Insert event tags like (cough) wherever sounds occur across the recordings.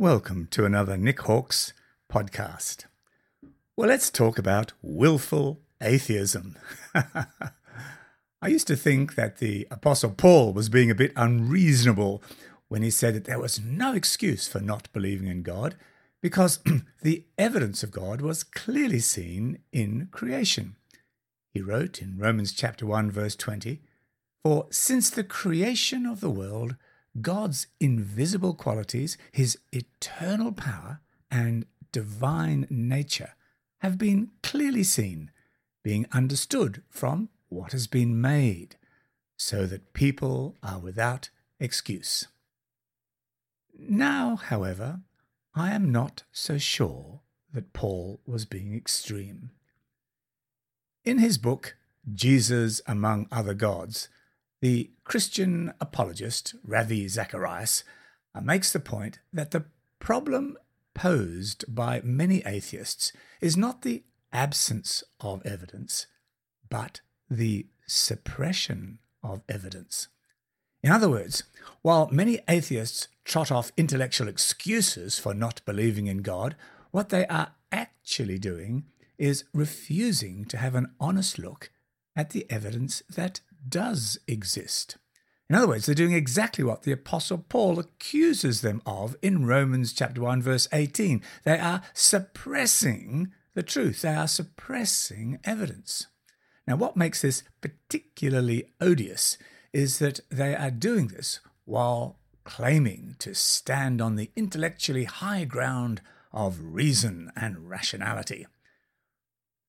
Welcome to another Nick Hawkes podcast. Well, let's talk about willful atheism. (laughs) I used to think that the Apostle Paul was being a bit unreasonable when he said that there was no excuse for not believing in God because (clears throat) the evidence of God was clearly seen in creation. He wrote in Romans chapter 1 verse 20, "For since the creation of the world God's invisible qualities, his eternal power and divine nature, have been clearly seen, being understood from what has been made, so that people are without excuse. Now, however, I am not so sure that Paul was being extreme. In his book, Jesus Among Other Gods, the Christian apologist Ravi Zacharias uh, makes the point that the problem posed by many atheists is not the absence of evidence, but the suppression of evidence. In other words, while many atheists trot off intellectual excuses for not believing in God, what they are actually doing is refusing to have an honest look at the evidence that does exist. In other words, they're doing exactly what the Apostle Paul accuses them of in Romans chapter 1, verse 18. They are suppressing the truth, they are suppressing evidence. Now, what makes this particularly odious is that they are doing this while claiming to stand on the intellectually high ground of reason and rationality.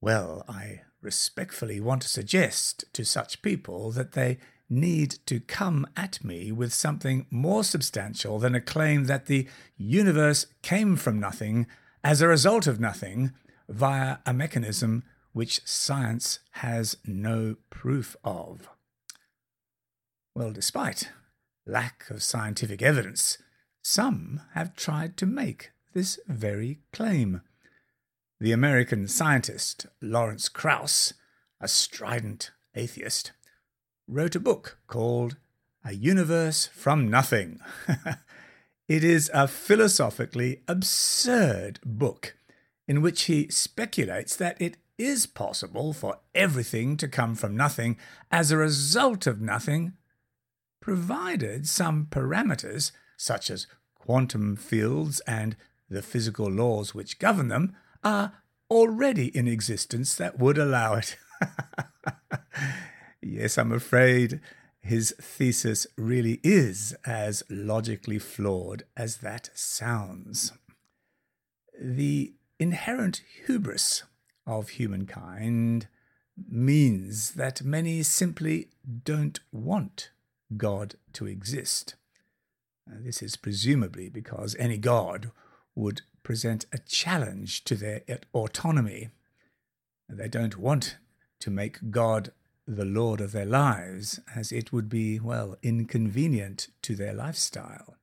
Well, I respectfully want to suggest to such people that they need to come at me with something more substantial than a claim that the universe came from nothing as a result of nothing via a mechanism which science has no proof of. Well, despite lack of scientific evidence, some have tried to make this very claim. The American scientist Lawrence Krauss, a strident atheist, wrote a book called A Universe from Nothing. (laughs) it is a philosophically absurd book in which he speculates that it is possible for everything to come from nothing as a result of nothing, provided some parameters, such as quantum fields and the physical laws which govern them, are already in existence that would allow it. (laughs) yes, I'm afraid his thesis really is as logically flawed as that sounds. The inherent hubris of humankind means that many simply don't want God to exist. This is presumably because any God would present a challenge to their autonomy. They don't want to make God the Lord of their lives, as it would be, well, inconvenient to their lifestyle.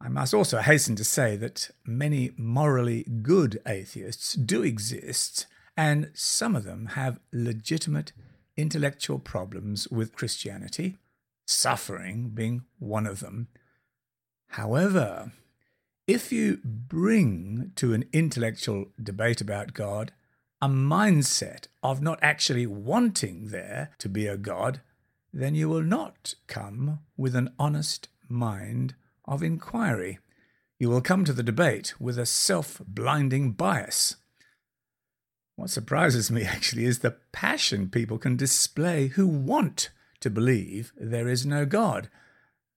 I must also hasten to say that many morally good atheists do exist, and some of them have legitimate intellectual problems with Christianity, suffering being one of them. However, if you bring to an intellectual debate about God a mindset of not actually wanting there to be a God, then you will not come with an honest mind of inquiry. You will come to the debate with a self blinding bias. What surprises me (laughs) actually is the passion people can display who want to believe there is no God.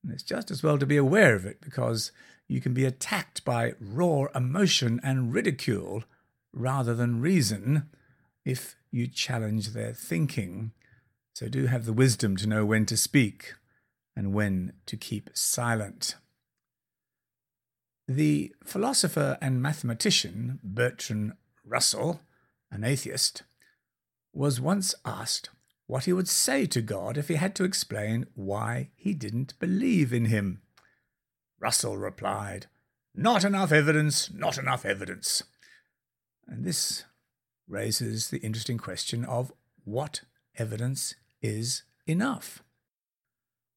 And it's just as well to be aware of it because you can be attacked by raw emotion and ridicule rather than reason if you challenge their thinking. So do have the wisdom to know when to speak and when to keep silent. The philosopher and mathematician Bertrand Russell, an atheist, was once asked what he would say to God if he had to explain why he didn't believe in him. Russell replied, Not enough evidence, not enough evidence. And this raises the interesting question of what evidence is enough?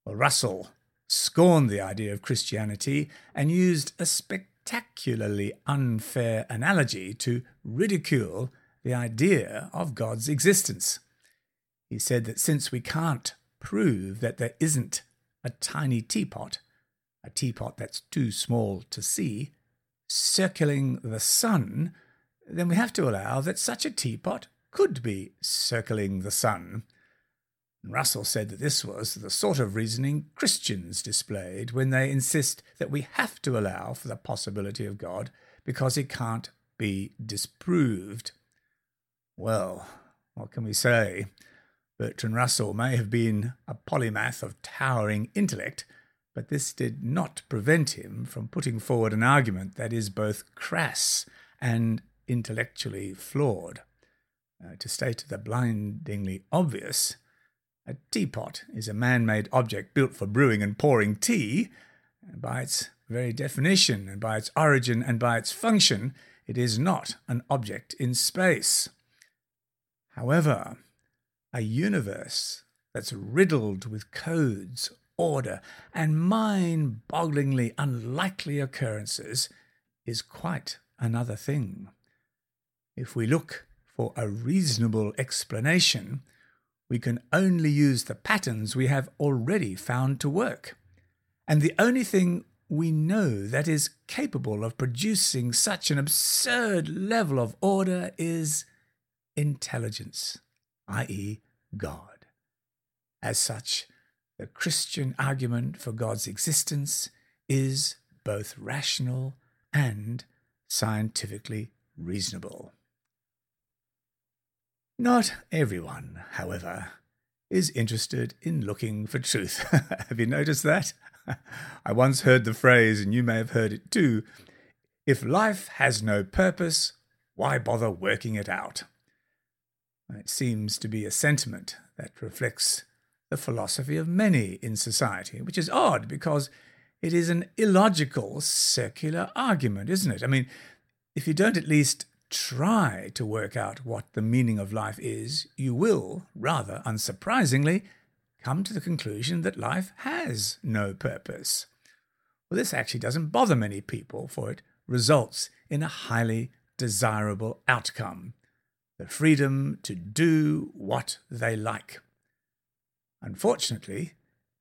Well, Russell scorned the idea of Christianity and used a spectacularly unfair analogy to ridicule the idea of God's existence. He said that since we can't prove that there isn't a tiny teapot, a teapot that's too small to see, circling the sun, then we have to allow that such a teapot could be circling the sun. Russell said that this was the sort of reasoning Christians displayed when they insist that we have to allow for the possibility of God because it can't be disproved. Well, what can we say? Bertrand Russell may have been a polymath of towering intellect, but this did not prevent him from putting forward an argument that is both crass and intellectually flawed. Uh, to state the blindingly obvious, a teapot is a man made object built for brewing and pouring tea. And by its very definition, and by its origin, and by its function, it is not an object in space. However, a universe that's riddled with codes, order, and mind bogglingly unlikely occurrences is quite another thing. If we look for a reasonable explanation, we can only use the patterns we have already found to work. And the only thing we know that is capable of producing such an absurd level of order is intelligence, i.e., God. As such, the Christian argument for God's existence is both rational and scientifically reasonable. Not everyone, however, is interested in looking for truth. (laughs) have you noticed that? (laughs) I once heard the phrase, and you may have heard it too if life has no purpose, why bother working it out? It seems to be a sentiment that reflects the philosophy of many in society, which is odd because it is an illogical circular argument, isn't it? I mean, if you don't at least try to work out what the meaning of life is, you will, rather unsurprisingly, come to the conclusion that life has no purpose. Well, this actually doesn't bother many people, for it results in a highly desirable outcome the freedom to do what they like. Unfortunately,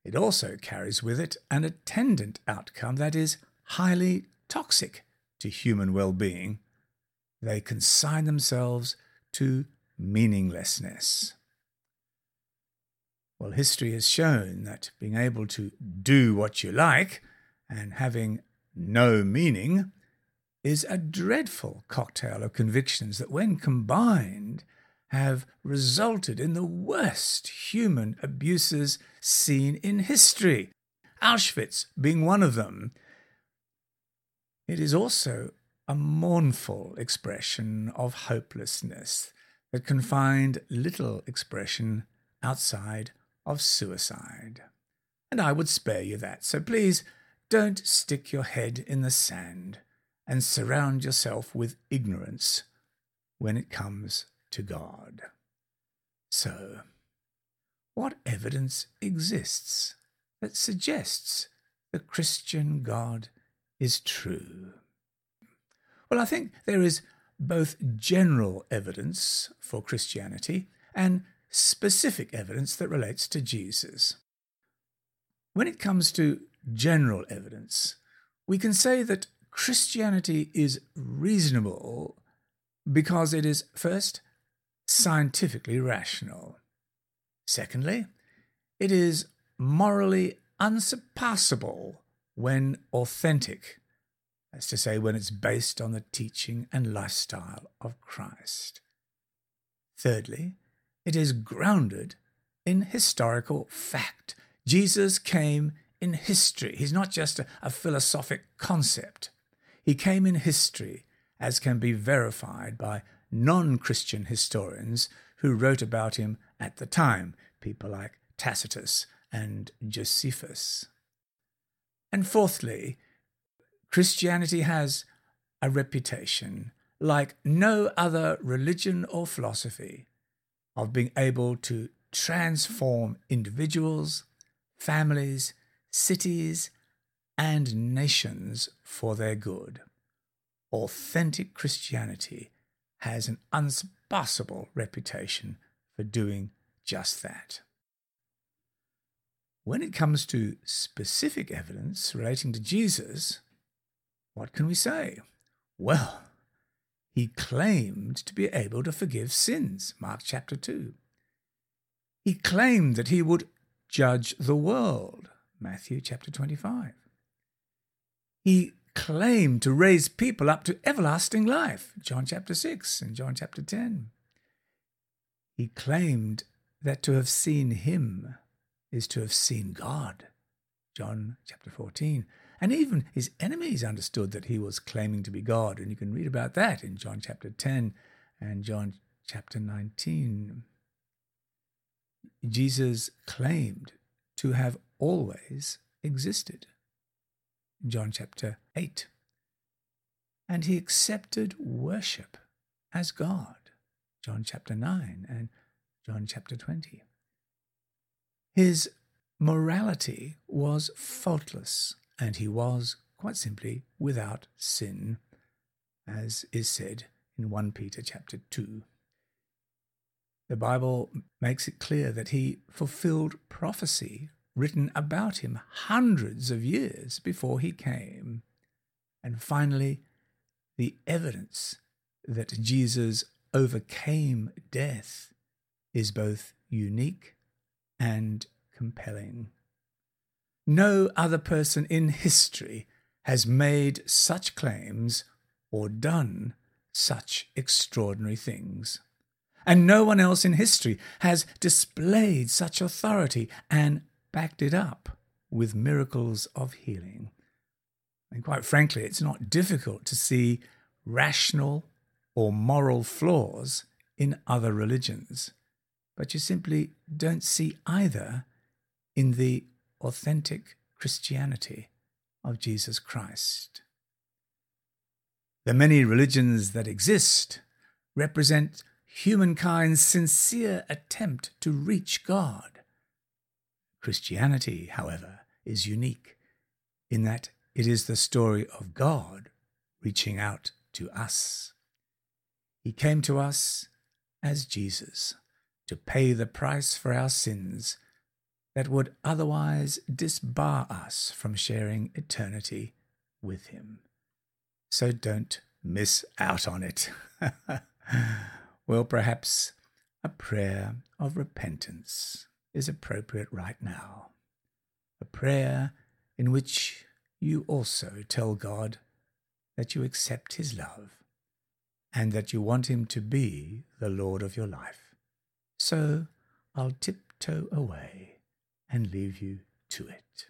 it also carries with it an attendant outcome that is highly toxic to human well being. They consign themselves to meaninglessness. Well, history has shown that being able to do what you like and having no meaning is a dreadful cocktail of convictions that, when combined, have resulted in the worst human abuses seen in history, Auschwitz being one of them. It is also a mournful expression of hopelessness that can find little expression outside of suicide. And I would spare you that, so please don't stick your head in the sand and surround yourself with ignorance when it comes to God. So, what evidence exists that suggests the Christian God is true? Well, I think there is both general evidence for Christianity and specific evidence that relates to Jesus. When it comes to general evidence, we can say that Christianity is reasonable because it is, first, scientifically rational. Secondly, it is morally unsurpassable when authentic, that's to say, when it's based on the teaching and lifestyle of Christ. Thirdly, it is grounded in historical fact. Jesus came in history. He's not just a, a philosophic concept. He came in history, as can be verified by non Christian historians who wrote about him at the time, people like Tacitus and Josephus. And fourthly, Christianity has a reputation, like no other religion or philosophy, of being able to transform individuals, families, cities, and nations for their good. Authentic Christianity has an unsurpassable reputation for doing just that. When it comes to specific evidence relating to Jesus, what can we say? Well, he claimed to be able to forgive sins, Mark chapter 2. He claimed that he would judge the world, Matthew chapter 25. He claimed to raise people up to everlasting life, John chapter 6 and John chapter 10. He claimed that to have seen him is to have seen God. John chapter 14. And even his enemies understood that he was claiming to be God. And you can read about that in John chapter 10 and John chapter 19. Jesus claimed to have always existed. John chapter 8. And he accepted worship as God. John chapter 9 and John chapter 20. His morality was faultless, and he was, quite simply, without sin, as is said in 1 Peter chapter 2. The Bible makes it clear that he fulfilled prophecy written about him hundreds of years before he came. And finally, the evidence that Jesus overcame death is both unique and compelling. No other person in history has made such claims or done such extraordinary things. And no one else in history has displayed such authority and backed it up with miracles of healing. And quite frankly, it's not difficult to see rational or moral flaws in other religions but you simply don't see either in the authentic Christianity of Jesus Christ. The many religions that exist represent humankind's sincere attempt to reach God. Christianity, however, is unique in that it is the story of God reaching out to us. He came to us as Jesus to pay the price for our sins that would otherwise disbar us from sharing eternity with Him. So don't miss out on it. (laughs) well, perhaps a prayer of repentance is appropriate right now. A prayer in which you also tell God that you accept His love and that you want Him to be the Lord of your life. So I'll tiptoe away and leave you to it.